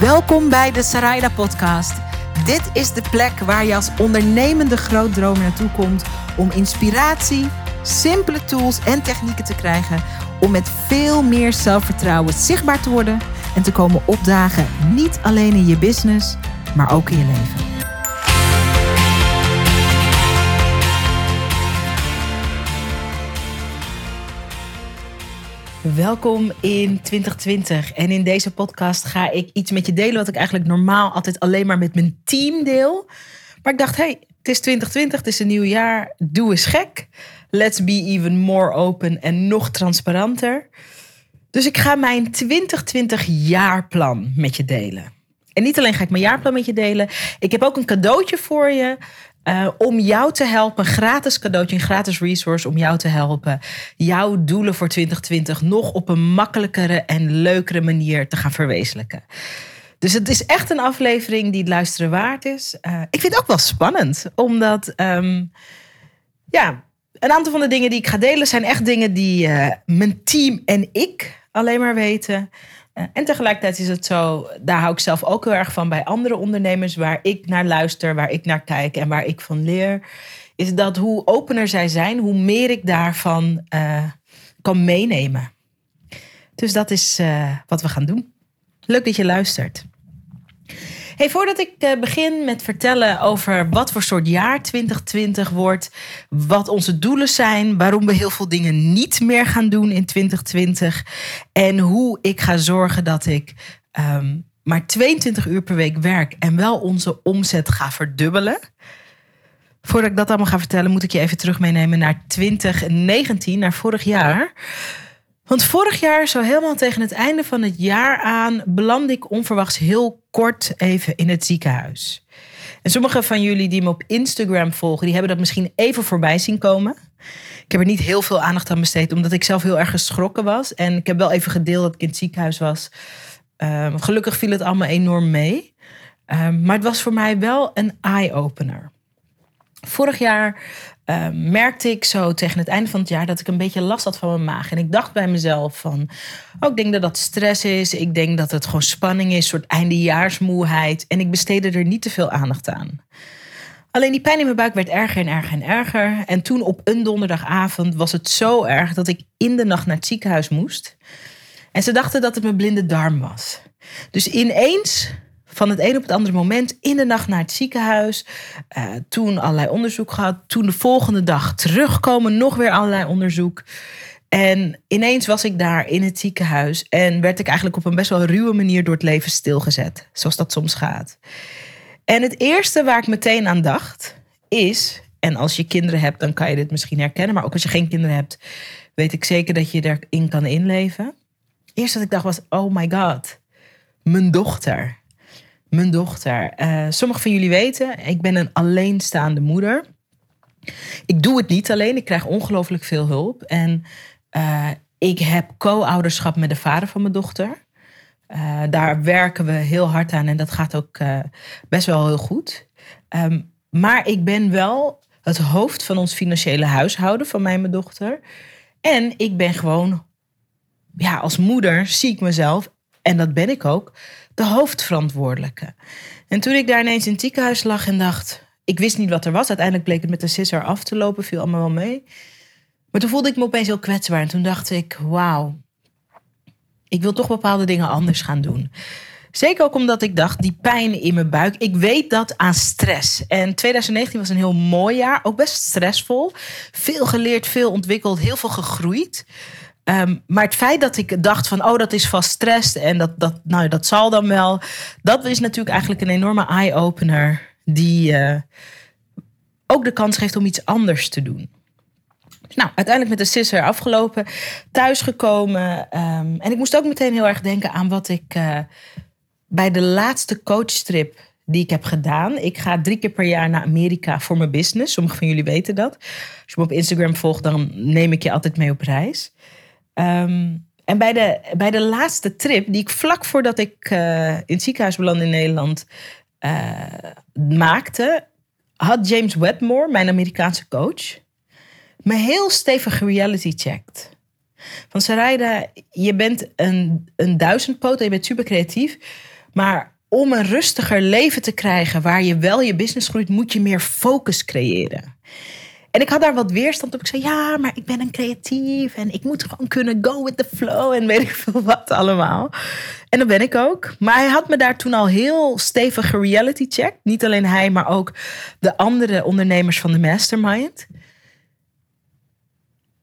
Welkom bij de Sarayda Podcast. Dit is de plek waar je als ondernemende grootdromer naartoe komt om inspiratie, simpele tools en technieken te krijgen om met veel meer zelfvertrouwen zichtbaar te worden en te komen opdagen, niet alleen in je business, maar ook in je leven. Welkom in 2020. En in deze podcast ga ik iets met je delen wat ik eigenlijk normaal altijd alleen maar met mijn team deel. Maar ik dacht, hey, het is 2020, het is een nieuw jaar. Doe eens gek. Let's be even more open en nog transparanter. Dus ik ga mijn 2020 jaarplan met je delen. En niet alleen ga ik mijn jaarplan met je delen. Ik heb ook een cadeautje voor je. Uh, om jou te helpen, gratis cadeautje, een gratis resource om jou te helpen, jouw doelen voor 2020 nog op een makkelijkere en leukere manier te gaan verwezenlijken. Dus het is echt een aflevering die het luisteren waard is. Uh, ik vind het ook wel spannend, omdat um, ja, een aantal van de dingen die ik ga delen zijn echt dingen die uh, mijn team en ik alleen maar weten. Uh, en tegelijkertijd is het zo, daar hou ik zelf ook heel erg van bij andere ondernemers waar ik naar luister, waar ik naar kijk en waar ik van leer. Is dat hoe opener zij zijn, hoe meer ik daarvan uh, kan meenemen. Dus dat is wat we gaan doen. Leuk dat je luistert. Hey, voordat ik uh, begin met vertellen over wat voor soort jaar 2020 wordt, wat onze doelen zijn, waarom we heel veel dingen niet meer gaan doen in 2020 en hoe ik ga zorgen dat ik um, maar 22 uur per week werk en wel onze omzet ga verdubbelen. Voordat ik dat allemaal ga vertellen, moet ik je even terug meenemen naar 2019, naar vorig jaar. Want vorig jaar, zo helemaal tegen het einde van het jaar aan, belandde ik onverwachts heel kort even in het ziekenhuis. En sommige van jullie die me op Instagram volgen, die hebben dat misschien even voorbij zien komen. Ik heb er niet heel veel aandacht aan besteed, omdat ik zelf heel erg geschrokken was. En ik heb wel even gedeeld dat ik in het ziekenhuis was. Um, gelukkig viel het allemaal enorm mee. Um, maar het was voor mij wel een eye-opener. Vorig jaar uh, merkte ik zo tegen het einde van het jaar dat ik een beetje last had van mijn maag. En ik dacht bij mezelf van, oh, ik denk dat dat stress is. Ik denk dat het gewoon spanning is, soort eindejaarsmoeheid. En ik besteedde er niet te veel aandacht aan. Alleen die pijn in mijn buik werd erger en erger en erger. En toen op een donderdagavond was het zo erg dat ik in de nacht naar het ziekenhuis moest. En ze dachten dat het mijn blinde darm was. Dus ineens van het een op het andere moment in de nacht naar het ziekenhuis. Uh, toen allerlei onderzoek gehad. Toen de volgende dag terugkomen, nog weer allerlei onderzoek. En ineens was ik daar in het ziekenhuis en werd ik eigenlijk op een best wel ruwe manier door het leven stilgezet, zoals dat soms gaat. En het eerste waar ik meteen aan dacht is, en als je kinderen hebt, dan kan je dit misschien herkennen, maar ook als je geen kinderen hebt, weet ik zeker dat je erin kan inleven. Eerst wat ik dacht was, oh my god, mijn dochter mijn dochter. Uh, sommigen van jullie weten, ik ben een alleenstaande moeder. Ik doe het niet alleen, ik krijg ongelooflijk veel hulp. En uh, ik heb co-ouderschap met de vader van mijn dochter. Uh, daar werken we heel hard aan en dat gaat ook best wel heel goed. Um, maar ik ben wel het hoofd van ons financiële huishouden van mij mijn dochter. En ik ben gewoon, ja, als moeder zie ik mezelf, en dat ben ik ook, de hoofdverantwoordelijke. En toen ik daar ineens in het ziekenhuis lag en dacht, ik wist niet wat er was. Uiteindelijk bleek het met de sisser af te lopen, viel allemaal wel mee. Maar toen voelde ik me opeens heel kwetsbaar. En toen dacht ik, wauw, ik wil toch bepaalde dingen anders gaan doen. Zeker ook omdat ik dacht, die pijn in mijn buik. Ik weet dat aan stress. En 2019 was een heel mooi jaar. Ook best stressvol. Veel geleerd, veel ontwikkeld, heel veel gegroeid. Um, maar het feit dat ik dacht van, oh, dat is vast stress en dat, dat, nou, dat zal dan wel. Dat is natuurlijk eigenlijk een enorme eye-opener die uh, ook de kans geeft om iets anders te doen. Nou, uiteindelijk met de sisser afgelopen, thuisgekomen. Um, en ik moest ook meteen heel erg denken aan wat ik uh, bij de laatste coachstrip die ik heb gedaan. Ik ga drie keer per jaar naar Amerika voor mijn business. Sommigen van jullie weten dat. Als je me op Instagram volgt, dan neem ik je altijd mee op reis. Um, en bij de, bij de laatste trip, die ik vlak voordat ik uh, in het ziekenhuis belandde in Nederland uh, maakte, had James Wedmore, mijn Amerikaanse coach, me heel stevig reality checked. Van Sarayda, je bent een, een duizendpoot en je bent super creatief. Maar om een rustiger leven te krijgen waar je wel je business groeit, moet je meer focus creëren. En ik had daar wat weerstand op. Ik zei, ja, maar ik ben een creatief en ik moet gewoon kunnen go with the flow en weet ik veel wat allemaal. En dat ben ik ook. Maar hij had me daar toen al heel stevig reality check. Niet alleen hij, maar ook de andere ondernemers van de mastermind.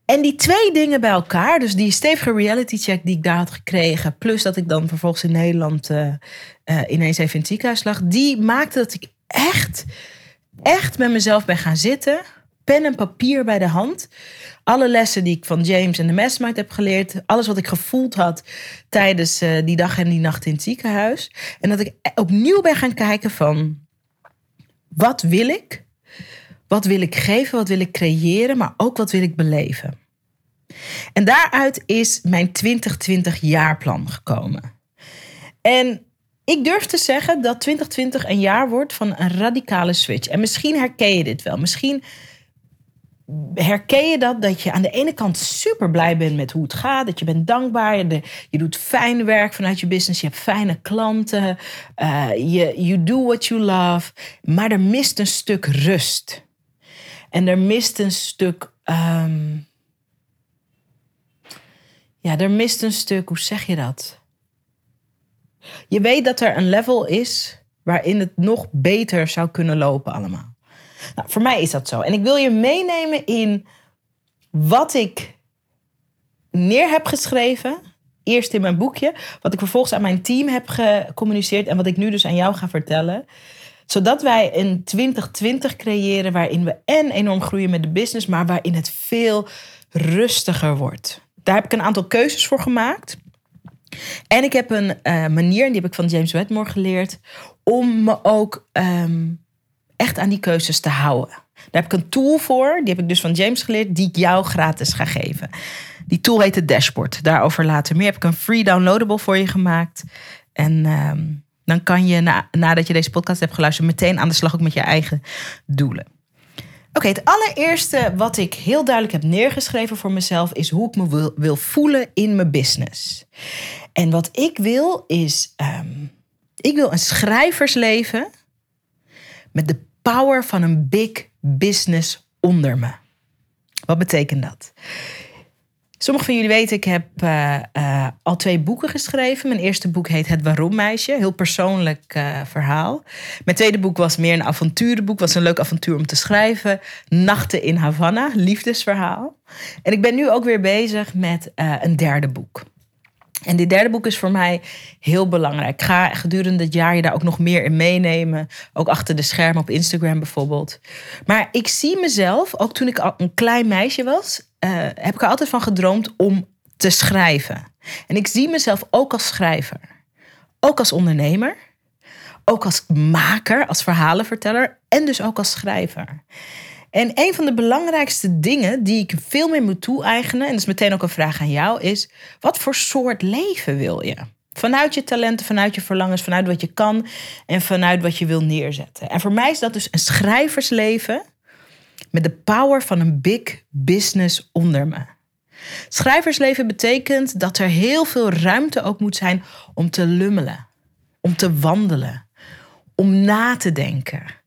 En die twee dingen bij elkaar, dus die stevige reality check die ik daar had gekregen, plus dat ik dan vervolgens in Nederland uh, uh, ineens even in het ziekenhuis lag, die maakte dat ik echt, echt met mezelf ben gaan zitten pen en papier bij de hand. Alle lessen die ik van James en de Mastermind heb geleerd. Alles wat ik gevoeld had tijdens uh, die dag en die nacht in het ziekenhuis. En dat ik opnieuw ben gaan kijken van... Wat wil ik? Wat wil ik geven? Wat wil ik creëren? Maar ook wat wil ik beleven? En daaruit is mijn 2020 jaarplan gekomen. En ik durf te zeggen dat 2020 een jaar wordt van een radicale switch. En misschien herken je dit wel. Misschien herken je dat? Dat je aan de ene kant super blij bent met hoe het gaat. Dat je bent dankbaar. Je, je doet fijn werk vanuit je business. Je hebt fijne klanten. Uh, je you do what you love. Maar er mist een stuk rust. En er mist een stuk. Um, ja, er mist een stuk. Hoe zeg je dat? Je weet dat er een level is waarin het nog beter zou kunnen lopen allemaal. Nou, voor mij is dat zo. En ik wil je meenemen in wat ik neer heb geschreven. Eerst in mijn boekje. Wat ik vervolgens aan mijn team heb gecommuniceerd. En wat ik nu dus aan jou ga vertellen. Zodat wij een 2020 creëren waarin we en enorm groeien met de business. Maar waarin het veel rustiger wordt. Daar heb ik een aantal keuzes voor gemaakt. En ik heb een uh, manier, die heb ik van James Wedmore geleerd, om me ook ehm, echt aan die keuzes te houden. Daar heb ik een tool voor, die heb ik dus van James geleerd, die ik jou gratis ga geven. Die tool heet het Dashboard. Daarover later meer. Heb ik een free downloadable voor je gemaakt. En uh, dan kan je na, nadat je deze podcast hebt geluisterd, meteen aan de slag ook met je eigen doelen. Oké, het allereerste wat ik heel duidelijk heb neergeschreven voor mezelf is hoe ik me wil, wil voelen in mijn business. En wat ik wil is, um, ik wil een schrijversleven met de power van een big business onder me. Wat betekent dat? Sommigen van jullie weten, ik heb uh, uh, al twee boeken geschreven. Mijn eerste boek heet Het Waarom Meisje. Heel persoonlijk uh, verhaal. Mijn tweede boek was meer een avonturenboek. Was een leuk avontuur om te schrijven. Nachten in Havana, liefdesverhaal. En ik ben nu ook weer bezig met een derde boek. En dit derde boek is voor mij heel belangrijk. Ik ga gedurende het jaar je daar ook nog meer in meenemen. Ook achter de schermen op Instagram bijvoorbeeld. Maar ik zie mezelf, ook toen ik al een klein meisje was, uh, heb ik er altijd van gedroomd om te schrijven. En ik zie mezelf ook als schrijver. Ook als ondernemer. Ook als maker, als verhalenverteller. En dus ook als schrijver. En een van de belangrijkste dingen die ik veel meer moet toe-eigenen, en dat is meteen ook een vraag aan jou, is: wat voor soort leven wil je? Vanuit je talenten, vanuit je verlangens, vanuit wat je kan en vanuit wat je wil neerzetten. En voor mij is dat dus een schrijversleven met de power van een big business onder me. Schrijversleven betekent dat er heel veel ruimte ook moet zijn om te lummelen, om te wandelen, om na te denken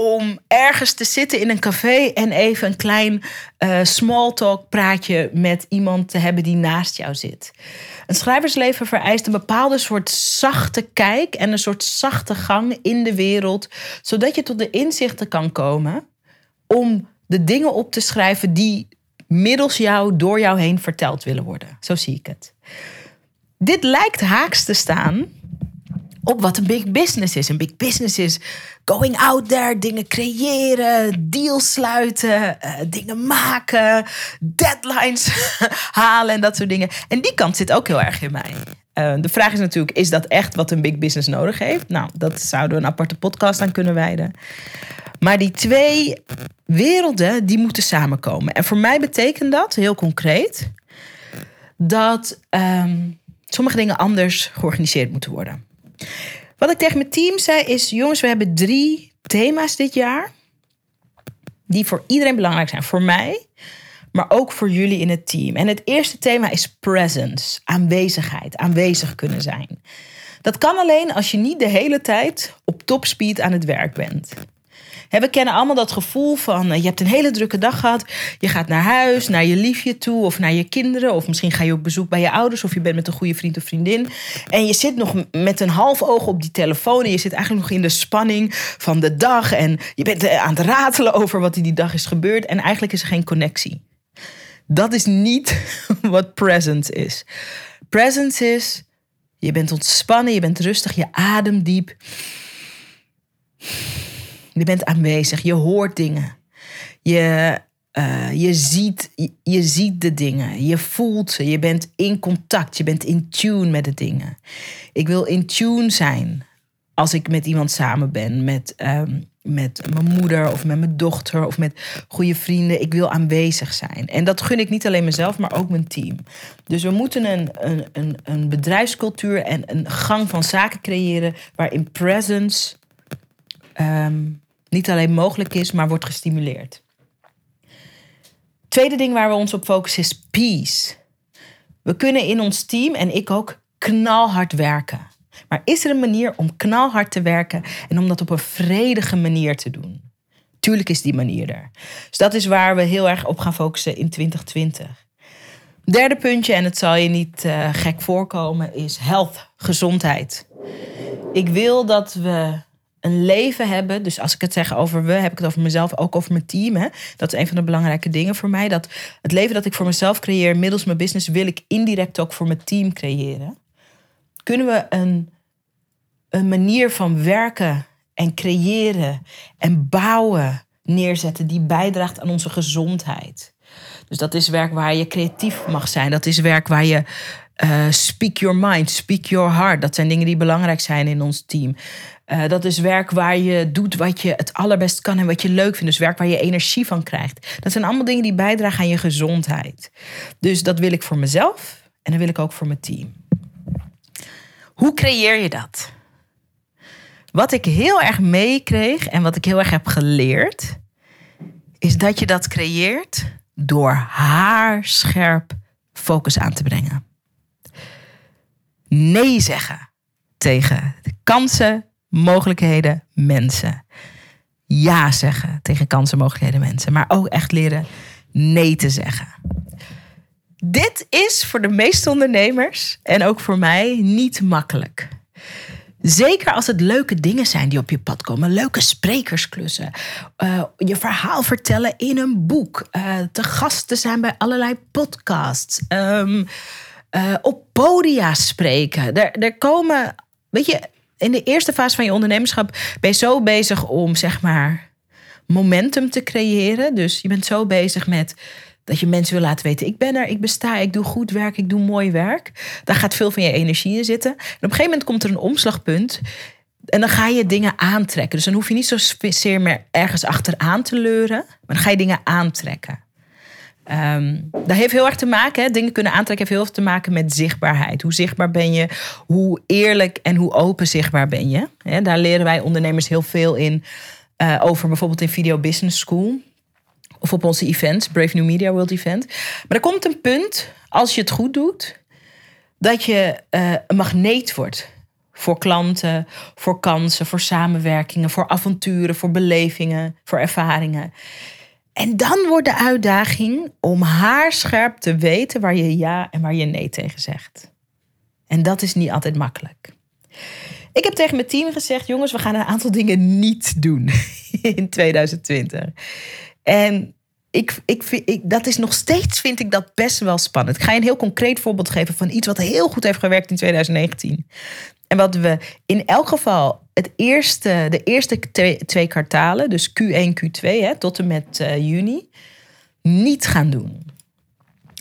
om ergens te zitten in een café en even een klein uh, small talk praatje met iemand te hebben die naast jou zit. Een schrijversleven vereist een bepaalde soort zachte kijk en een soort zachte gang in de wereld, zodat je tot de inzichten kan komen om de dingen op te schrijven die middels jou door jou heen verteld willen worden. Zo zie ik het. Dit lijkt haaks te staan op wat een big business is. Een big business is going out there, dingen creëren, deals sluiten, uh, dingen maken, deadlines halen en dat soort dingen. En die kant zit ook heel erg in mij. Uh, de vraag is natuurlijk, is dat echt wat een big business nodig heeft? Nou, dat zouden we een aparte podcast aan kunnen wijden. Maar die twee werelden, die moeten samenkomen. En voor mij betekent dat, heel concreet, dat um, sommige dingen anders georganiseerd moeten worden. Wat ik tegen mijn team zei is: jongens, we hebben drie thema's dit jaar. Die voor iedereen belangrijk zijn. Voor mij, maar ook voor jullie in het team. En het eerste thema is presence, aanwezigheid, aanwezig kunnen zijn. Dat kan alleen als je niet de hele tijd op topspeed aan het werk bent. We kennen allemaal dat gevoel van eh, je hebt een hele drukke dag gehad. Je gaat naar huis, naar je liefje toe of naar je kinderen. Of misschien ga je op bezoek bij je ouders of je bent met een goede vriend of vriendin. En je zit nog met een half oog op die telefoon. En je zit eigenlijk nog in de spanning van de dag. En je bent eh, aan het ratelen over wat in die dag is gebeurd. En eigenlijk is er geen connectie. Dat is niet wat presence is. Presence is je bent ontspannen, je bent rustig, je ademt diep. Je bent aanwezig, je hoort dingen. Je, uh, je, ziet, je, ziet de dingen, je voelt ze, je bent in contact, je bent in tune met de dingen. Ik wil in tune zijn als ik met iemand samen ben, met, um, met mijn moeder of met mijn dochter of met goede vrienden. Ik wil aanwezig zijn. En dat gun ik niet alleen mezelf, maar ook mijn team. Dus we moeten een, een, een, een bedrijfscultuur en een gang van zaken creëren waarin presence um, niet alleen mogelijk is, maar wordt gestimuleerd. Tweede ding waar we ons op focussen is peace. We kunnen in ons team en ik ook knalhard werken. Maar is er een manier om knalhard te werken en om dat op een vredige manier te doen? Tuurlijk is die manier er. Dus dat is waar we heel erg op gaan focussen in 2020. Derde puntje, en het zal je niet uh, gek voorkomen, is health, gezondheid. Ik wil dat we een leven hebben. Dus als ik het zeg over we, heb ik het over mezelf, ook over mijn team. Hè? Dat is een van de belangrijke dingen voor mij. Dat het leven dat ik voor mezelf creëer middels mijn business, wil ik indirect ook voor mijn team creëren. Kunnen we een een manier van werken en creëren en bouwen neerzetten die bijdraagt aan onze gezondheid. Dus dat is werk waar je creatief mag zijn. Dat is werk waar je uh, speak your mind, speak your heart. Dat zijn dingen die belangrijk zijn in ons team. Uh, dat is werk waar je doet wat je het allerbest kan en wat je leuk vindt. Dus werk waar je energie van krijgt. Dat zijn allemaal dingen die bijdragen aan je gezondheid. Dus dat wil ik voor mezelf en dat wil ik ook voor mijn team. Hoe creëer je dat? Wat ik heel erg meekreeg en wat ik heel erg heb geleerd, is dat je dat creëert door haarscherp focus aan te brengen. Nee zeggen tegen kansen, mogelijkheden, mensen. Ja zeggen tegen kansen, mogelijkheden, mensen. Maar ook echt leren nee te zeggen. Dit is voor de meeste ondernemers en ook voor mij niet makkelijk. Zeker als het leuke dingen zijn die op je pad komen. Leuke sprekersklussen. Uh, je verhaal vertellen in een boek. Uh, te gasten zijn bij allerlei podcasts. Um, uh, op podia spreken. Er, er komen, weet je, in de eerste fase van je ondernemerschap ben je zo bezig om, zeg maar, momentum te creëren. Dus je bent zo bezig met dat je mensen wil laten weten: ik ben er, ik besta, ik doe goed werk, ik doe mooi werk. Daar gaat veel van je energie in zitten. En op een gegeven moment komt er een omslagpunt. En dan ga je dingen aantrekken. Dus dan hoef je niet zozeer meer ergens achteraan te leuren. Maar dan ga je dingen aantrekken. Um, dat heeft heel erg te maken, hè? dingen kunnen aantrekken, heeft heel veel te maken met zichtbaarheid. Hoe zichtbaar ben je? Hoe eerlijk en hoe open zichtbaar ben je? daar leren wij ondernemers heel veel in. Uh, over bijvoorbeeld in Video Business School. Of op onze events, Brave New Media World Event. Maar er komt een punt, als je het goed doet, dat je uh, een magneet wordt. Voor klanten, voor kansen, voor samenwerkingen, voor avonturen, voor belevingen, voor ervaringen. En dan wordt de uitdaging om haarscherp te weten waar je ja en waar je nee tegen zegt. En dat is niet altijd makkelijk. Ik heb tegen mijn team gezegd: jongens, we gaan een aantal dingen niet doen in 2020. En ik, ik, dat is nog steeds, vind ik dat best wel spannend. Ik ga je een heel concreet voorbeeld geven van iets wat heel goed heeft gewerkt in 2019. En wat we in elk geval het eerste, de eerste twee, twee kwartalen, dus Q1, Q2, hè, tot en met uh, juni, niet gaan doen.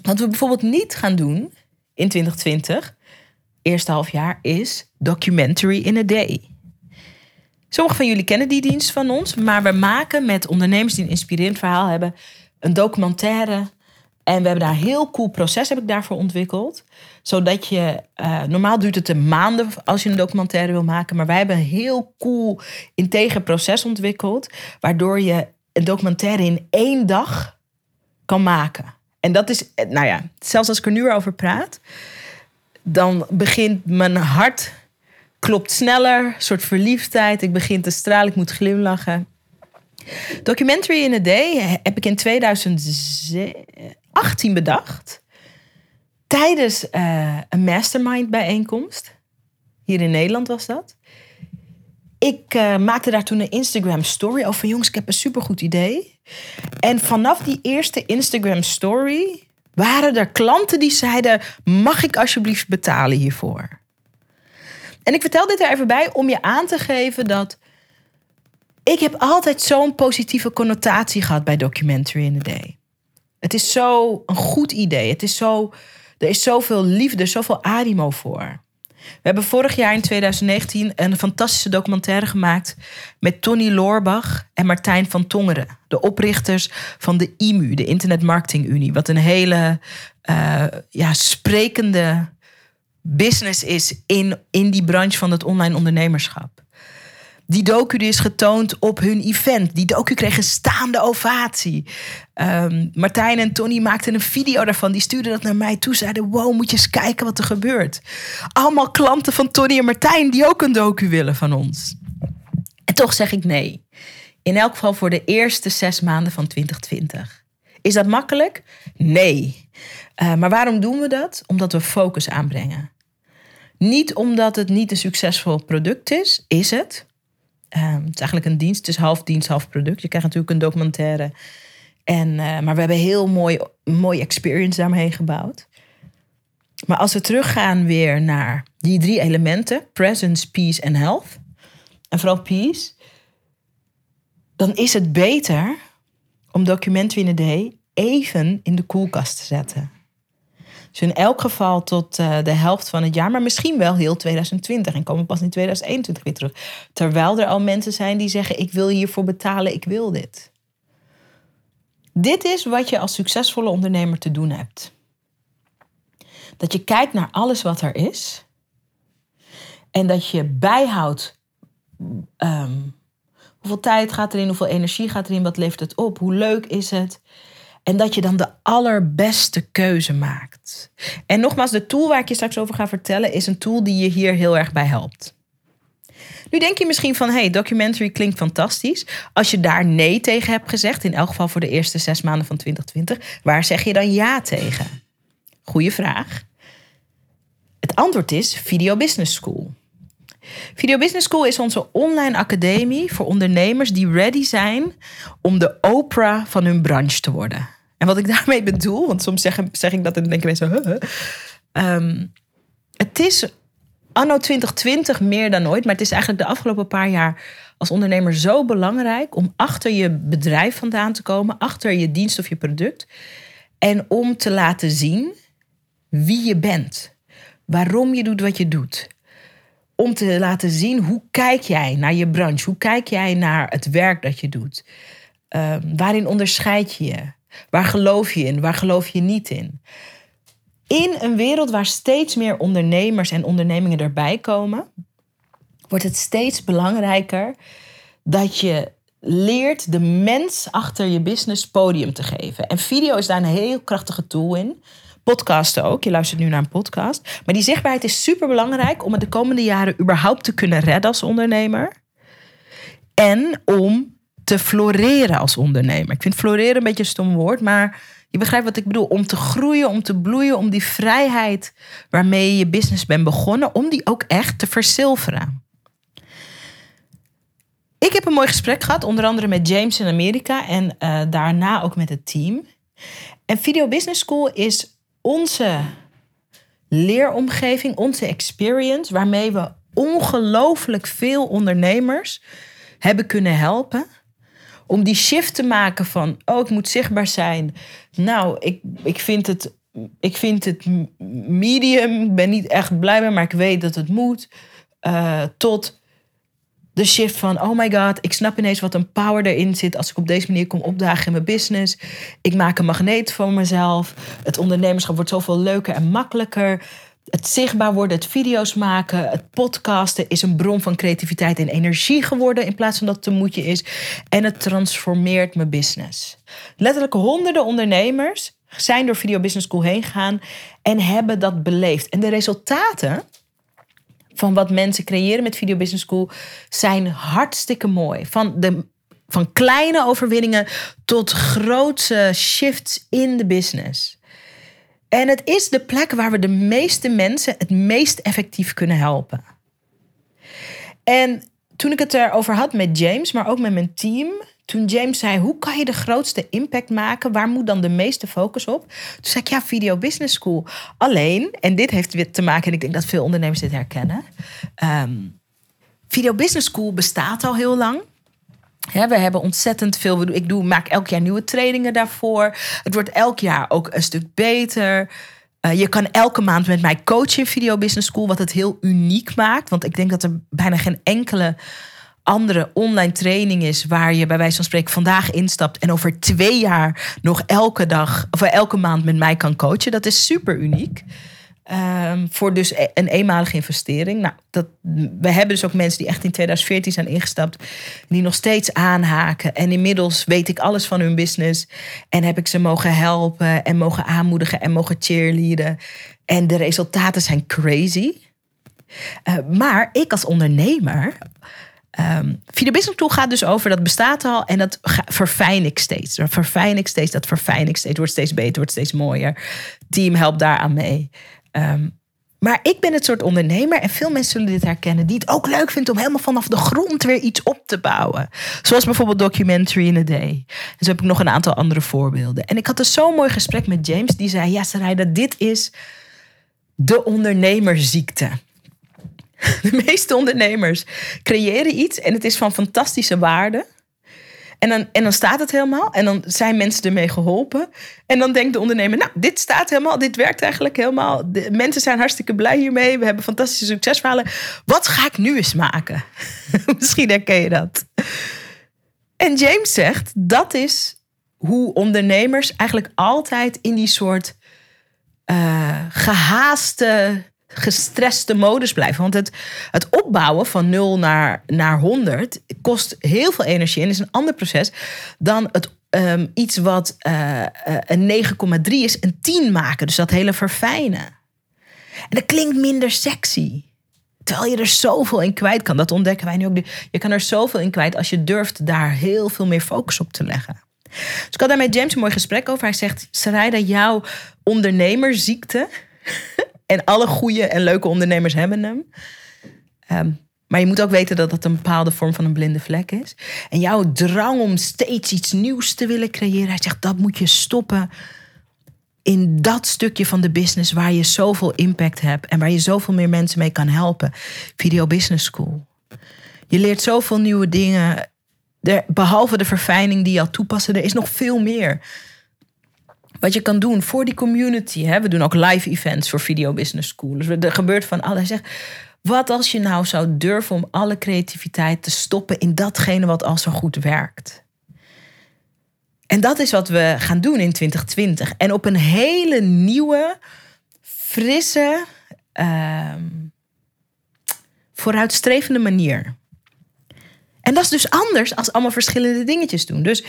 Wat we bijvoorbeeld niet gaan doen in 2020, eerste half jaar, is documentary in a day. Sommigen van jullie kennen die dienst van ons, maar we maken met ondernemers die een inspirerend verhaal hebben een documentaire. En we hebben daar een heel cool proces heb ik daarvoor ontwikkeld. Zodat je, uh, normaal duurt het een maanden als je een documentaire wil maken. Maar wij hebben een heel cool integer proces ontwikkeld. Waardoor je een documentaire in één dag kan maken. En dat is, eh, nou ja, zelfs als ik er nu over praat. Dan begint mijn hart klopt sneller, soort verliefdheid. Ik begin te stralen, ik moet glimlachen. Documentary in a Day heb ik in 2018 bedacht. Tijdens uh, een mastermind bijeenkomst. Hier in Nederland was dat. Ik uh, maakte daar toen een Instagram story over. Jongens, ik heb een supergoed idee. En vanaf die eerste Instagram story waren er klanten die zeiden: Mag ik alsjeblieft betalen hiervoor? En ik vertel dit er even bij om je aan te geven dat ik heb altijd zo'n positieve connotatie gehad bij Documentary in the Day. Het is zo een goed idee. Het is zo, er is zoveel liefde, zoveel animo voor. We hebben vorig jaar in 2019 een fantastische documentaire gemaakt met Tony Loorbach en Martijn van Tongeren, de oprichters van de IMU, de Internet Marketing Unie, wat een hele uh, ja, sprekende business is in, in die branche van het online ondernemerschap. Die docu is getoond op hun event. Die docu kreeg een staande ovatie. Um, Martijn en Tony maakten een video daarvan. Die stuurden dat naar mij toe. Zeiden, wow, moet je eens kijken wat er gebeurt. Allemaal klanten van Tony en Martijn die ook een docu willen van ons. En toch zeg ik nee. In elk geval voor de eerste zes maanden van 2020. Is dat makkelijk? Nee. Uh, maar waarom doen we dat? Omdat we focus aanbrengen. Niet omdat het niet een succesvol product is, is het. Um, het is eigenlijk een dienst, het is half dienst, half product. Je krijgt natuurlijk een documentaire. En, uh, maar we hebben heel mooi, mooie experience daarmee gebouwd. Maar als we teruggaan weer naar die drie elementen: presence, peace en health. En vooral peace. Dan is het beter om Documentary in even in de koelkast te zetten. Dus in elk geval tot uh, de helft van het jaar, maar misschien wel heel 2020 en komen pas in 2021 weer terug. Terwijl er al mensen zijn die zeggen: Ik wil hiervoor betalen, ik wil dit. Dit is wat je als succesvolle ondernemer te doen hebt. Dat je kijkt naar alles wat er is en dat je bijhoudt um, hoeveel tijd gaat erin, hoeveel energie gaat erin, wat levert het op, hoe leuk is het. En dat je dan de allerbeste keuze maakt. En nogmaals, de tool waar ik je straks over ga vertellen, is een tool die je hier heel erg bij helpt. Nu denk je misschien van, hey, documentary klinkt fantastisch. Als je daar nee tegen hebt gezegd, in elk geval voor de eerste zes maanden van 2020, waar zeg je dan ja tegen? Goeie vraag. Het antwoord is Video Business School. Video Business School is onze online academie voor ondernemers die ready zijn om de Oprah van hun branche te worden. En wat ik daarmee bedoel, want soms zeg, zeg ik dat en denken mensen, huh, um, het is anno 2020 meer dan ooit, maar het is eigenlijk de afgelopen paar jaar als ondernemer zo belangrijk om achter je bedrijf vandaan te komen, achter je dienst of je product en om te laten zien wie je bent, waarom je doet wat je doet. Om te laten zien hoe kijk jij naar je branche, hoe kijk jij naar het werk dat je doet. Um, waarin onderscheid je je? Waar geloof je in? Waar geloof je niet in? In een wereld waar steeds meer ondernemers en ondernemingen erbij komen, wordt het steeds belangrijker dat je leert de mens achter je business podium te geven. En video is daar een heel krachtige tool in. Podcasten ook. Je luistert nu naar een podcast. Maar die zichtbaarheid is super belangrijk om het de komende jaren überhaupt te kunnen redden als ondernemer. En om te floreren als ondernemer. Ik vind floreren een beetje een stom woord, maar je begrijpt wat ik bedoel. Om te groeien, om te bloeien, om die vrijheid waarmee je je business bent begonnen, om die ook echt te verzilveren. Ik heb een mooi gesprek gehad, onder andere met James in Amerika en uh, daarna ook met het team. En Video Business School is onze leeromgeving, onze experience, waarmee we ongelooflijk veel ondernemers hebben kunnen helpen om die shift te maken van, oh, ik moet zichtbaar zijn. Nou, ik, ik, vind, het, ik vind het medium, ik ben niet echt blij mee, maar ik weet dat het moet. Uh, tot de shift van, oh my god, ik snap ineens wat een power erin zit als ik op deze manier kom opdagen in mijn business. Ik maak een magneet voor mezelf. Het ondernemerschap wordt zoveel leuker en makkelijker het zichtbaar worden, het video's maken, het podcasten is een bron van creativiteit en energie geworden in plaats van dat het een moedje is. En het transformeert mijn business. Letterlijk honderden ondernemers zijn door Video Business School heen gegaan en hebben dat beleefd. En de resultaten van wat mensen creëren met Video Business School zijn hartstikke mooi. Van, de, van kleine overwinningen tot grootse shifts in de business. En het is de plek waar we de meeste mensen het meest effectief kunnen helpen. En toen ik het erover had met James, maar ook met mijn team, toen James zei: Hoe kan je de grootste impact maken? Waar moet dan de meeste focus op? Toen zei ik: Ja, Video Business School. Alleen, en dit heeft weer te maken, en ik denk dat veel ondernemers dit herkennen. Um, Video Business School bestaat al heel lang. We hebben ontzettend veel. Ik doe, maak elk jaar nieuwe trainingen daarvoor. Het wordt elk jaar ook een stuk beter. Uh, je kan elke maand met mij coachen in Video Business School, wat het heel uniek maakt. Want ik denk dat er bijna geen enkele andere online training is waar je bij wijze van spreken vandaag instapt en over twee jaar nog elke dag of elke maand met mij kan coachen. Dat is super uniek. Um, voor dus e-, een eenmalige investering. Nou, dat, we hebben dus ook mensen die echt in 2014 zijn ingestapt, die nog steeds aanhaken. En inmiddels weet ik alles van hun business. En heb ik ze mogen helpen en mogen aanmoedigen en mogen cheerleaden. En de resultaten zijn crazy. Uh, maar ik als ondernemer Um, Video Business Tool gaat dus over dat bestaat al en dat verfijn ik steeds. Dat verfijn ik steeds, dat verfijn ik steeds. Wordt steeds beter, wordt steeds mooier. Team helpt daaraan mee. Um, maar ik ben het soort ondernemer, en veel mensen zullen dit herkennen, die het ook leuk vindt om helemaal vanaf de grond weer iets op te bouwen. Zoals bijvoorbeeld Documentary in a Day. En zo heb ik nog een aantal andere voorbeelden. En ik had dus zo'n mooi gesprek met James, die zei: Ja, Sarayda, dit is de ondernemerziekte. De meeste ondernemers creëren iets en het is van fantastische waarde. En dan, en dan staat het helemaal. En dan zijn mensen ermee geholpen. En dan denkt de ondernemer, nou, dit staat helemaal. Dit werkt eigenlijk helemaal. De mensen zijn hartstikke blij hiermee. We hebben fantastische succesverhalen. Wat ga ik nu eens maken? Misschien herken je dat. En James zegt, dat is hoe ondernemers eigenlijk altijd in die soort uh, gehaaste gestreste modus blijven. Want het, het opbouwen van 0 naar, naar 100 kost heel veel energie en is een ander proces dan het um, iets wat uh, een 9,3 is, een 10 maken. Dus dat hele verfijnen. En dat klinkt minder sexy. Terwijl je er zoveel in kwijt kan. Dat ontdekken wij nu ook. Je kan er zoveel in kwijt als je durft daar heel veel meer focus op te leggen. Dus ik had daar met James een mooi gesprek over. Hij zegt, Sarayda, jouw ondernemerziekte en alle goede en leuke ondernemers hebben hem. Ehm, maar je moet ook weten dat dat een bepaalde vorm van een blinde vlek is. En jouw drang om steeds iets nieuws te willen creëren. Hij zegt dat moet je stoppen in dat stukje van de business waar je zoveel impact hebt. En waar je zoveel meer mensen mee kan helpen. Video Business School. Je leert zoveel nieuwe dingen. behalve de verfijning die je al toepassen, er is nog veel meer wat je kan doen voor die community. Hè? We doen ook live events voor Video Business School. Dus er gebeurt van alles. Zegt, wat als je nou zou durven om alle creativiteit te stoppen in datgene wat al zo goed werkt? En dat is wat we gaan doen in 2020. En op een hele nieuwe, frisse, uh, vooruitstrevende manier. En dat is dus anders als allemaal verschillende dingetjes doen. Dus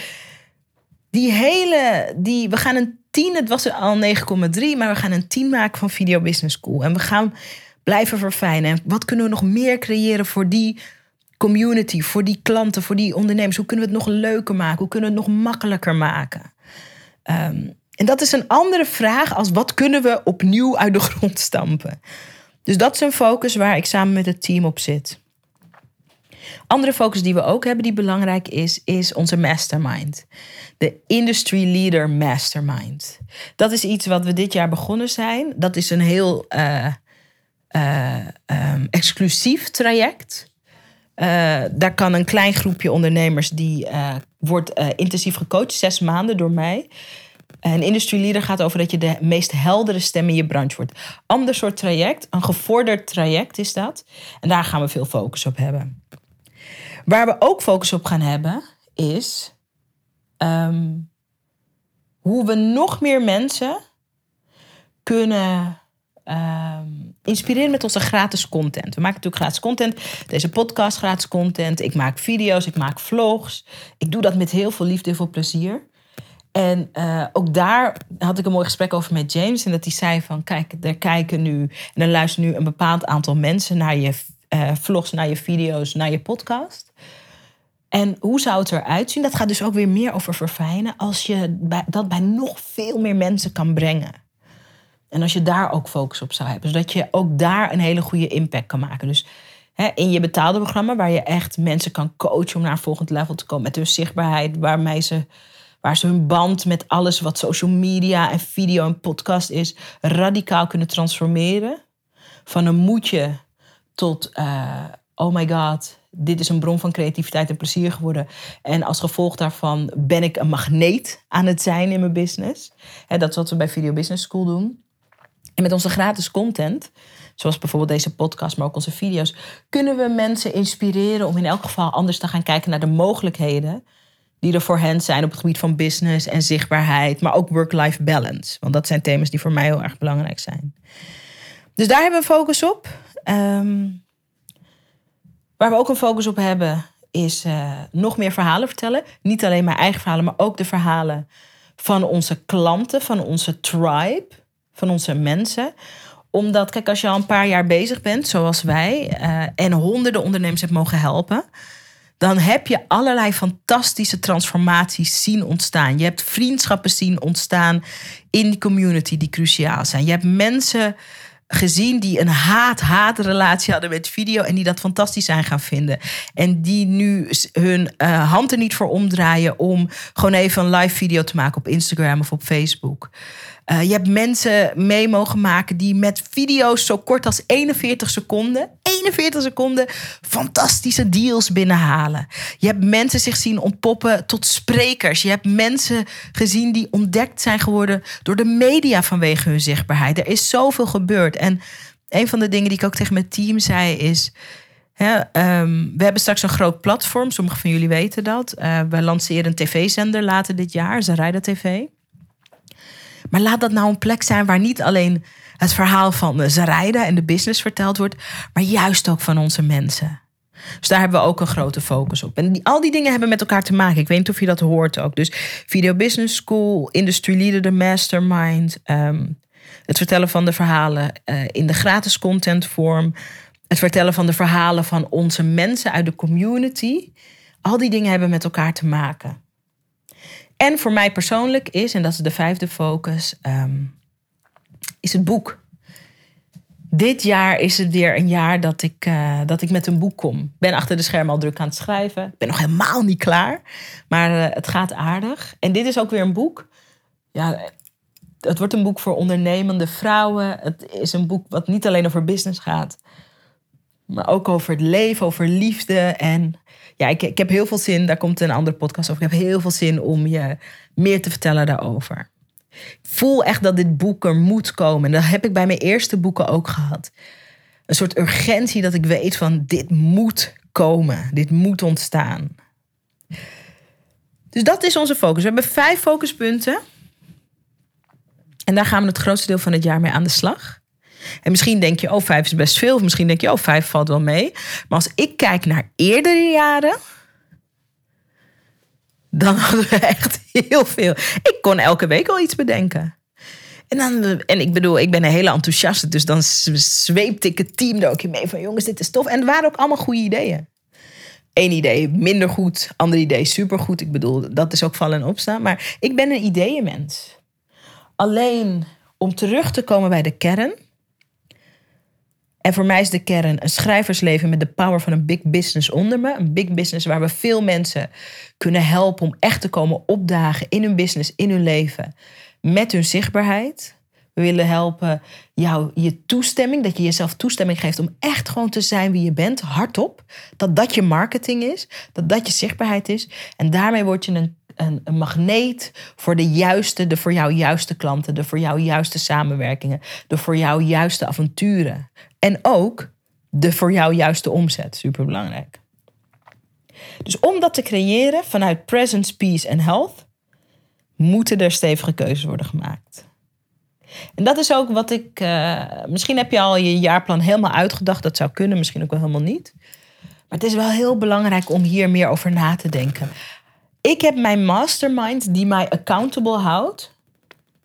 die hele, die, we gaan een 10, het was al 9,3, maar we gaan een 10 maken van Video Business School. En we gaan blijven verfijnen. En wat kunnen we nog meer creëren voor die community, voor die klanten, voor die ondernemers? Hoe kunnen we het nog leuker maken? Hoe kunnen we het nog makkelijker maken? Um, en dat is een andere vraag als wat kunnen we opnieuw uit de grond stampen? Dus dat is een focus waar ik samen met het team op zit. Andere focus die we ook hebben die belangrijk is, is onze mastermind. De Industry Leader Mastermind. Dat is iets wat we dit jaar begonnen zijn. Dat is een heel uh, uh, um, exclusief traject. Uh, daar kan een klein groepje ondernemers die wordt intensief gecoacht, zes maanden door mij. Een industry leader gaat over dat je de meest heldere stem in je branche wordt. Ander soort traject, een gevorderd traject is dat. En daar gaan we veel focus op hebben. Waar we ook focus op gaan hebben, is ehm, hoe we nog meer mensen kunnen ehm, inspireren met onze gratis content. We maken natuurlijk gratis content. Deze podcast gratis content. Ik maak video's, ik maak vlogs. Ik doe dat met heel veel liefde, heel veel plezier. En uh, ook daar had ik een mooi gesprek over met James. En dat hij zei van, kijk, er kijken nu... en er luisteren nu een bepaald aantal mensen naar je uh, vlogs, naar je video's, naar je podcast. En hoe zou het eruit zien? Dat gaat dus ook weer meer over verfijnen... als je dat bij nog veel meer mensen kan brengen. En als je daar ook focus op zou hebben. Zodat je ook daar een hele goede impact kan maken. Dus hè, in je betaalde programma... waar je echt mensen kan coachen om naar een volgend level te komen... met hun zichtbaarheid, waarmee ze waar ze hun band met alles wat social media en video en podcast is, radicaal kunnen transformeren. Van een moedje tot, uh, oh my god, dit is een bron van creativiteit en plezier geworden. En als gevolg daarvan ben ik een magneet aan het zijn in mijn business. dat is wat we bij Video Business School doen. En met onze gratis content, zoals bijvoorbeeld deze podcast, maar ook onze video's, kunnen we mensen inspireren om in elk geval anders te gaan kijken naar de mogelijkheden die er voor hen zijn op het gebied van business en zichtbaarheid, maar ook work-life balance. Want dat zijn thema's die voor mij heel erg belangrijk zijn. Dus daar hebben we focus op. Ehm, waar we ook een focus op hebben, is uh, nog meer verhalen vertellen. Niet alleen mijn eigen verhalen, maar ook de verhalen van onze klanten, van onze tribe, van onze mensen omdat, kijk, als je al een paar jaar bezig bent, zoals wij, uh, en honderden ondernemers hebt mogen helpen, dan heb je allerlei fantastische transformaties zien ontstaan. Je hebt vriendschappen zien ontstaan in die community die cruciaal zijn. Je hebt mensen gezien die een haat-haat relatie hadden met video en die dat fantastisch zijn gaan vinden. En die nu hun uh, hand er niet voor omdraaien om gewoon even een live video te maken op Instagram of op Facebook. Uh, je hebt mensen mee mogen maken die met video's zo kort als 41 seconden, 41 seconden, fantastische deals binnenhalen. Je hebt mensen zich zien ontpoppen tot sprekers. Je hebt mensen gezien die ontdekt zijn geworden door de media vanwege hun zichtbaarheid. Er is zoveel gebeurd. En een van de dingen die ik ook tegen mijn team zei is. um, we hebben straks een groot platform, sommigen van jullie weten dat. Uh, we lanceren een tv-zender later dit jaar, Zarida TV. Maar laat dat nou een plek zijn waar niet alleen het verhaal van Zarida en de business verteld wordt, maar juist ook van onze mensen. Dus daar hebben we ook een grote focus op. En al die dingen hebben met elkaar te maken. Ik weet niet of je dat hoort ook. Dus Video Business School, Industry Leader, de Mastermind. Um, het vertellen van de verhalen uh, in de gratis content vorm. Het vertellen van de verhalen van onze mensen uit de community. Al die dingen hebben met elkaar te maken. En voor mij persoonlijk is, en dat is de vijfde focus, um, is het boek. Dit jaar is het weer een jaar dat ik, uh, dat ik met een boek kom. Ik ben achter de schermen al druk aan het schrijven. Ik ben nog helemaal niet klaar. Maar uh, het gaat aardig. En dit is ook weer een boek. Ja, het wordt een boek voor ondernemende vrouwen. Het is een boek wat niet alleen over business gaat. Maar ook over het leven, over liefde. En ja, ik, ik heb heel veel zin. Daar komt een andere podcast over. Ik heb heel veel zin om je meer te vertellen daarover. Voel echt dat dit boek er moet komen. En dat heb ik bij mijn eerste boeken ook gehad. Een soort urgentie dat ik weet van dit moet komen. Dit moet ontstaan. Dus dat is onze focus. We hebben vijf focuspunten. En daar gaan we het grootste deel van het jaar mee aan de slag. En misschien denk je, oh, vijf is best veel. Of misschien denk je, oh, vijf valt wel mee. Maar als ik kijk naar eerdere jaren, dan hadden we echt heel veel. Ik kon elke week al iets bedenken. En, dan, en ik bedoel, ik ben een hele enthousiaste. Dus dan zweepte ik het team er ook mee van... jongens, dit is tof. En het waren ook allemaal goede ideeën. Eén idee minder goed, ander idee supergoed. Ik bedoel, dat is ook vallen en opstaan. Maar ik ben een ideeënmens. Alleen om terug te komen bij de kern... En voor mij is de kern een schrijversleven met de power van een big business onder me. Een big business waar we veel mensen kunnen helpen om echt te komen opdagen in hun business, in hun leven, met hun zichtbaarheid. We willen helpen jou je toestemming, dat je jezelf toestemming geeft om echt gewoon te zijn wie je bent, hardop. Dat dat je marketing is, dat dat je zichtbaarheid is. En daarmee word je een, een, een magneet voor de juiste, de voor jou juiste klanten, de voor jou juiste samenwerkingen, de voor jou juiste avonturen. En ook de voor jou juiste omzet. Super belangrijk. Dus om dat te creëren vanuit presence, peace en health, moeten er stevige keuzes worden gemaakt. En dat is ook wat ik. Uh, misschien heb je al je jaarplan helemaal uitgedacht. Dat zou kunnen, misschien ook wel helemaal niet. Maar het is wel heel belangrijk om hier meer over na te denken. Ik heb mijn mastermind die mij accountable houdt.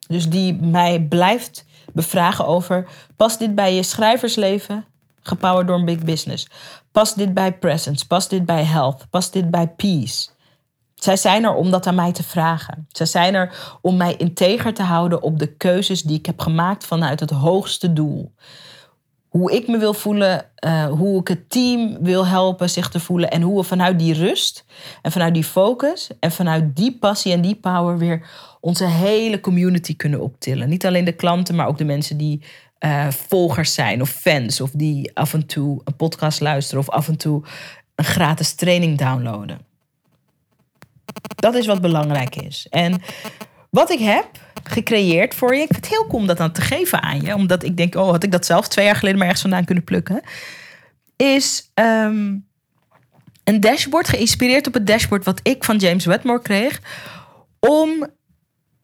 Dus die mij blijft bevragen over: past dit bij je schrijversleven? Gepowered door een big business. Past dit bij presence? Past dit bij health? Past dit bij peace? Zij zijn er om dat aan mij te vragen. Zij zijn er om mij integer te houden op de keuzes die ik heb gemaakt vanuit het hoogste doel. Hoe ik me wil voelen, uh, hoe ik het team wil helpen zich te voelen en hoe we vanuit die rust en vanuit die focus en vanuit die passie en die power weer onze hele community kunnen optillen. Niet alleen de klanten, maar ook de mensen die uh, volgers zijn of fans of die af en toe een podcast luisteren of af en toe een gratis training downloaden. Dat is wat belangrijk is. En wat ik heb gecreëerd voor je, ik vind het heel cool dat dan te geven aan je, omdat ik denk, oh, had ik dat zelf twee jaar geleden maar ergens vandaan kunnen plukken, is um, een dashboard geïnspireerd op het dashboard wat ik van James Wedmore kreeg, om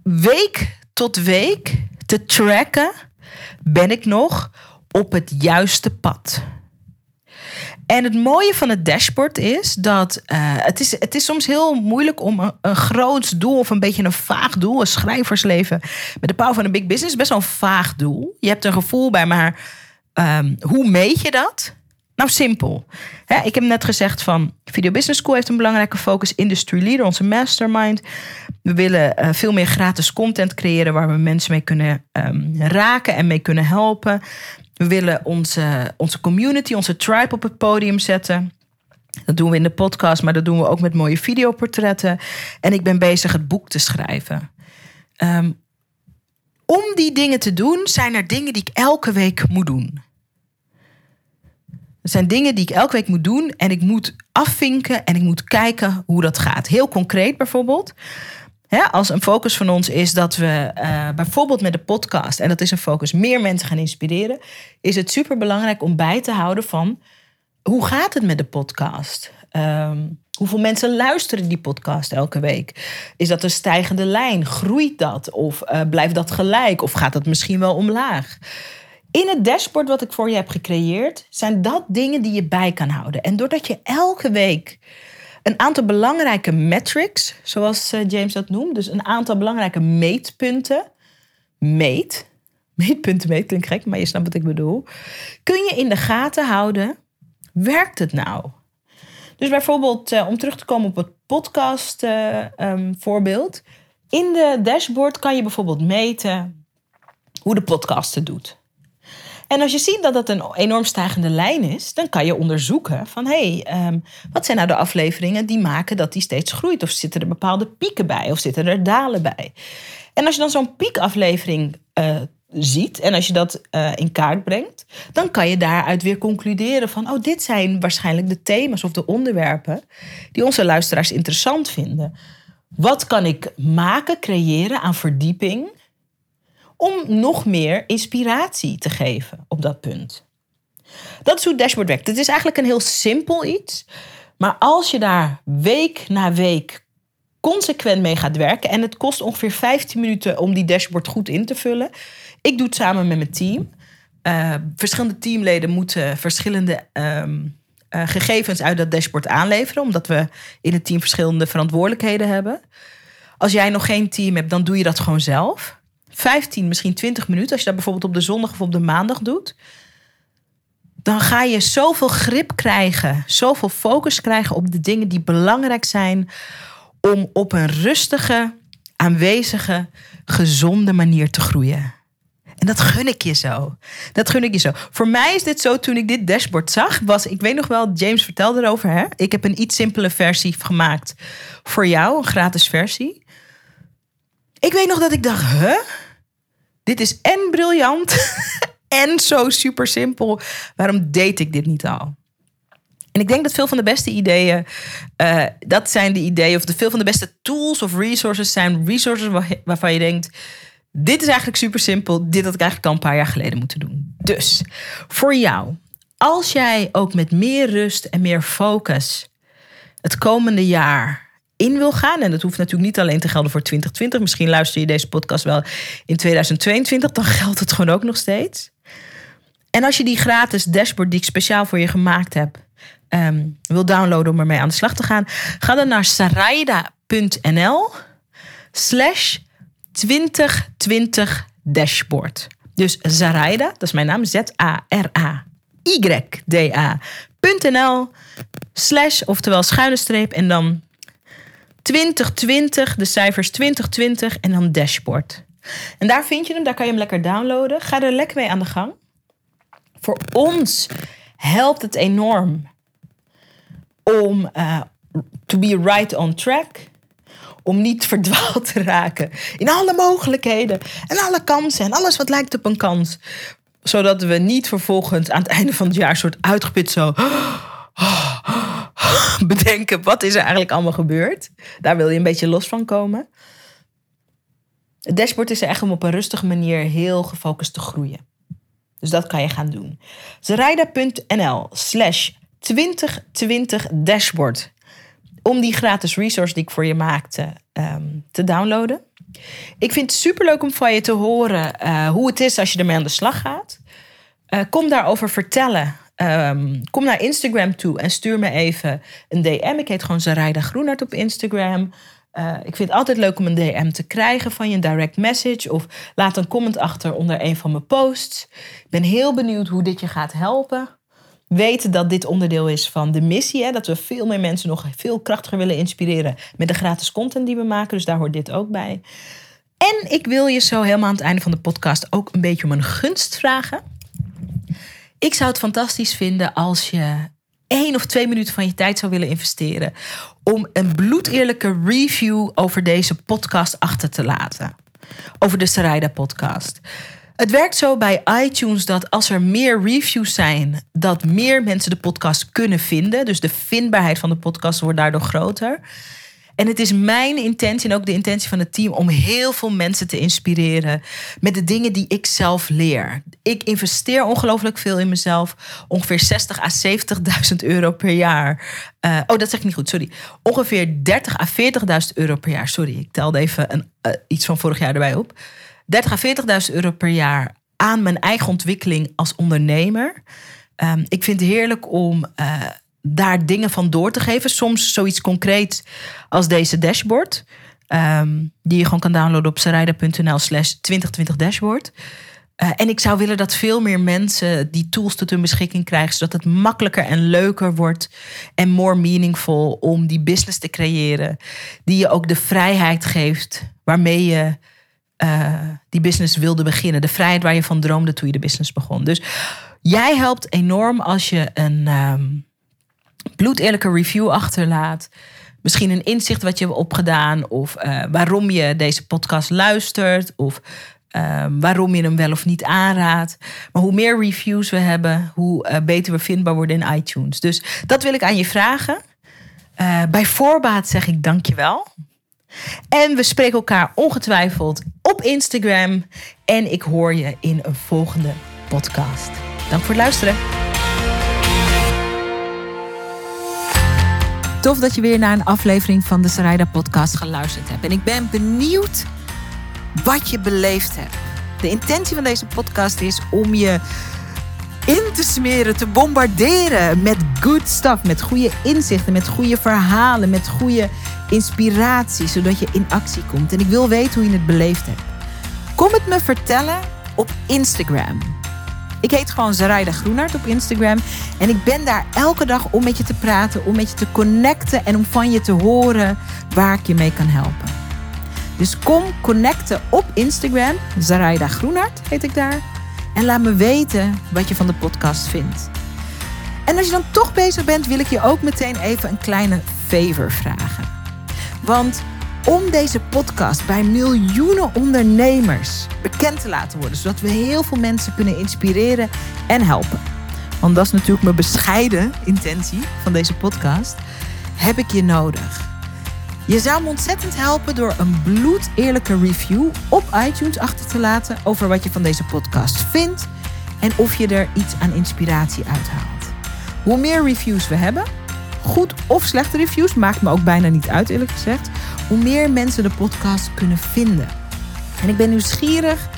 week tot week te tracken, ben ik nog op het juiste pad. En het mooie van het dashboard is dat uh, het, is, het is soms heel moeilijk om een, een groot doel of een beetje een vaag doel, een schrijversleven met de power van een big business, best wel een vaag doel. Je hebt een gevoel bij, maar um, hoe meet je dat? Nou, simpel. ik heb net gezegd van Video Business School heeft een belangrijke focus. Industry Leader, onze mastermind. We willen uh, veel meer gratis content creëren waar we mensen mee kunnen um, raken en mee kunnen helpen. We willen onze, onze community, onze tribe op het podium zetten. Dat doen we in de podcast, maar dat doen we ook met mooie videoportretten. En ik ben bezig het boek te schrijven. Um, om die dingen te doen, zijn er dingen die ik elke week moet doen. Er zijn dingen die ik elke week moet doen en ik moet afvinken en ik moet kijken hoe dat gaat. Heel concreet bijvoorbeeld als een focus van ons is dat we uh, bijvoorbeeld met de podcast, en dat is een focus, meer mensen gaan inspireren, is het super belangrijk om bij te houden van hoe gaat het met de podcast? Um, hoeveel mensen luisteren die podcast elke week? Is dat een stijgende lijn? Groeit dat? Of uh, blijft dat gelijk? Of gaat dat misschien wel omlaag? In het dashboard wat ik voor je heb gecreëerd, zijn dat dingen die je bij kan houden. En doordat je elke week een aantal belangrijke metrics, zoals eh, James dat noemt. Dus een aantal belangrijke meetpunten. Meet. Meetpunten meet klinkt gek, maar je snapt wat ik bedoel. Kun je in de gaten houden, werkt het nou? Dus bijvoorbeeld, uh, om terug te komen op het podcast uh, um, voorbeeld. In de dashboard kan je bijvoorbeeld meten hoe de podcast het doet. En als je ziet dat dat een enorm stijgende lijn is, dan kan je onderzoeken van hé, hey, um, wat zijn nou de afleveringen die maken dat die steeds groeit? Of zitten er bepaalde pieken bij? Of zitten er dalen bij? En als je dan zo'n piekaflevering uh, ziet en als je dat uh, in kaart brengt, dan kan je daaruit weer concluderen van oh, dit zijn waarschijnlijk de thema's of de onderwerpen die onze luisteraars interessant vinden. Wat kan ik maken, creëren aan verdieping? Om nog meer inspiratie te geven op dat punt. Dat is hoe dashboard werkt. Het is eigenlijk een heel simpel iets. Maar als je daar week na week consequent mee gaat werken. En het kost ongeveer 15 minuten om die dashboard goed in te vullen. Ik doe het samen met mijn team. Uh, verschillende teamleden moeten verschillende um, uh, gegevens uit dat dashboard aanleveren. Omdat we in het team verschillende verantwoordelijkheden hebben. Als jij nog geen team hebt, dan doe je dat gewoon zelf. 15, misschien 20 minuten, als je dat bijvoorbeeld op de zondag of op de maandag doet, dan ga je zoveel grip krijgen, zoveel focus krijgen op de dingen die belangrijk zijn om op een rustige, aanwezige, gezonde manier te groeien. En dat gun ik je zo. Dat gun ik je zo. Voor mij is dit zo, toen ik dit dashboard zag, was, ik weet nog wel, James vertelde erover, hè? ik heb een iets simpele versie gemaakt voor jou, een gratis versie. Ik weet nog dat ik dacht, huh? Dit is en briljant en zo super simpel. Waarom deed ik dit niet al? En ik denk dat veel van de beste ideeën, uh, dat zijn de ideeën, of de veel van de beste tools of resources zijn resources waarvan je denkt, dit is eigenlijk super simpel, dit had ik eigenlijk al een paar jaar geleden moeten doen. Dus voor jou, als jij ook met meer rust en meer focus het komende jaar in wil gaan. En dat hoeft natuurlijk niet alleen te gelden voor 2020. Misschien luister je deze podcast wel in 2022. Dan geldt het gewoon ook nog steeds. En als je die gratis dashboard die ik speciaal voor je gemaakt heb... Um, wil downloaden om ermee aan de slag te gaan... ga dan naar sarayda.nl zaraida.nl slash 2020 dashboard. Dus Zaraida, dat is mijn naam, Z-A-R-A-Y-D-A.nl slash, oftewel schuine streep en dan 2020, de cijfers 2020 en dan dashboard. En daar vind je hem, daar kan je hem lekker downloaden. Ga er lekker mee aan de gang. Voor ons helpt het enorm om uh, to be right on track. Om niet verdwaald te raken in alle mogelijkheden en alle kansen en alles wat lijkt op een kans. Zodat we niet vervolgens aan het einde van het jaar soort uitgeput zo bedenken wat is er eigenlijk allemaal gebeurd. Daar wil je een beetje los van komen. Het dashboard is er echt om op een rustige manier heel gefocust te groeien. Dus dat kan je gaan doen. Zerijda.nl slash 2020 dashboard. Om die gratis resource die ik voor je maakte ehm, te downloaden. Ik vind het super leuk om van je te horen uh, hoe het is als je ermee aan de slag gaat. Uh, kom daarover vertellen. Um, kom naar Instagram toe en stuur me even een DM. Ik heet gewoon Zarayda Groenart op Instagram. Uh, ik vind het altijd leuk om een DM te krijgen van je, een direct message. Of laat een comment achter onder een van mijn posts. Ik ben heel benieuwd hoe dit je gaat helpen. Weet dat dit onderdeel is van de missie. Hè? Dat we veel meer mensen nog veel krachtiger willen inspireren met de gratis content die we maken. Dus daar hoort dit ook bij. En ik wil je zo helemaal aan het einde van de podcast ook een beetje om een gunst vragen. Ik zou het fantastisch vinden als je één of twee minuten van je tijd zou willen investeren om een bloedeerlijke review over deze podcast achter te laten. Over de Sarayda podcast. Het werkt zo bij iTunes dat als er meer reviews zijn, dat meer mensen de podcast kunnen vinden. Dus de vindbaarheid van de podcast wordt daardoor groter. En het is mijn intentie en ook de intentie van het team om heel veel mensen te inspireren met de dingen die ik zelf leer. Ik investeer ongelooflijk veel in mezelf, ongeveer 60 à 70.000 euro per jaar. Uh, oh, dat zeg ik niet goed, sorry. Ongeveer 30 à 40.000 euro per jaar. Sorry, ik telde even een, uh, iets van vorig jaar erbij op. 30 à 40.000 euro per jaar aan mijn eigen ontwikkeling als ondernemer. Um, ik vind het heerlijk om. Uh, daar dingen van door te geven. Soms zoiets concreet als deze dashboard. Um, die je gewoon kan downloaden op sarayda.nl slash 2020 dashboard. Uh, en ik zou willen dat veel meer mensen die tools tot hun beschikking krijgen, zodat het makkelijker en leuker wordt en more meaningful om die business te creëren, die je ook de vrijheid geeft waarmee je uh, die business wilde beginnen, de vrijheid waar je van droomde toen je de business begon. Dus jij helpt enorm als je een um, bloedeerlijke review achterlaat. Misschien een inzicht wat je hebt opgedaan. Of uh, waarom je deze podcast luistert. Of uh, waarom je hem wel of niet aanraadt. Maar hoe meer reviews we hebben, hoe uh, beter we vindbaar worden in iTunes. Dus dat wil ik aan je vragen. Bij voorbaat zeg ik dankjewel. En we spreken elkaar ongetwijfeld op Instagram. En ik hoor je in een volgende podcast. Dank voor het luisteren. Tof dat je weer naar een aflevering van de Sarayda podcast geluisterd hebt. En ik ben benieuwd wat je beleefd hebt. De intentie van deze podcast is om je in te smeren, te bombarderen met good stuff, met goede inzichten, met goede verhalen, met goede inspiratie, zodat je in actie komt. En ik wil weten hoe je het beleefd hebt. Kom het me vertellen op Instagram. Ik heet gewoon Zarayda Groenart op Instagram. En ik ben daar elke dag om met je te praten, om met je te connecten en om van je te horen waar ik je mee kan helpen. Dus kom connecten op Instagram. Zarayda Groenart heet ik daar. En laat me weten wat je van de podcast vindt. En als je dan toch bezig bent, wil ik je ook meteen even een kleine favor vragen. Want om deze podcast bij miljoenen ondernemers bekend te laten worden, zodat we heel veel mensen kunnen inspireren en helpen. Want dat is natuurlijk mijn bescheiden intentie van deze podcast. Heb ik je nodig. Je zou me ontzettend helpen door een bloedeerlijke review op iTunes achter te laten over wat je van deze podcast vindt en of je er iets aan inspiratie uithaalt. Hoe meer reviews we hebben, goed of slechte reviews, maakt me ook bijna niet uit eerlijk gezegd, hoe meer mensen de podcast kunnen vinden. En ik ben nieuwsgierig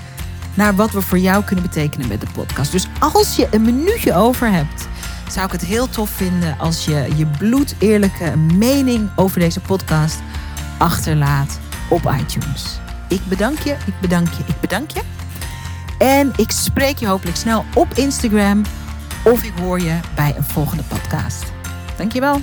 naar wat we voor jou kunnen betekenen met de podcast. Dus als je een minuutje over hebt, zou ik het heel tof vinden als je je bloedeerlijke mening over deze podcast achterlaat op iTunes. Ik bedank je, ik bedank je, ik bedank je. En ik spreek je hopelijk snel op Instagram of ik hoor je bij een volgende podcast. Dankjewel.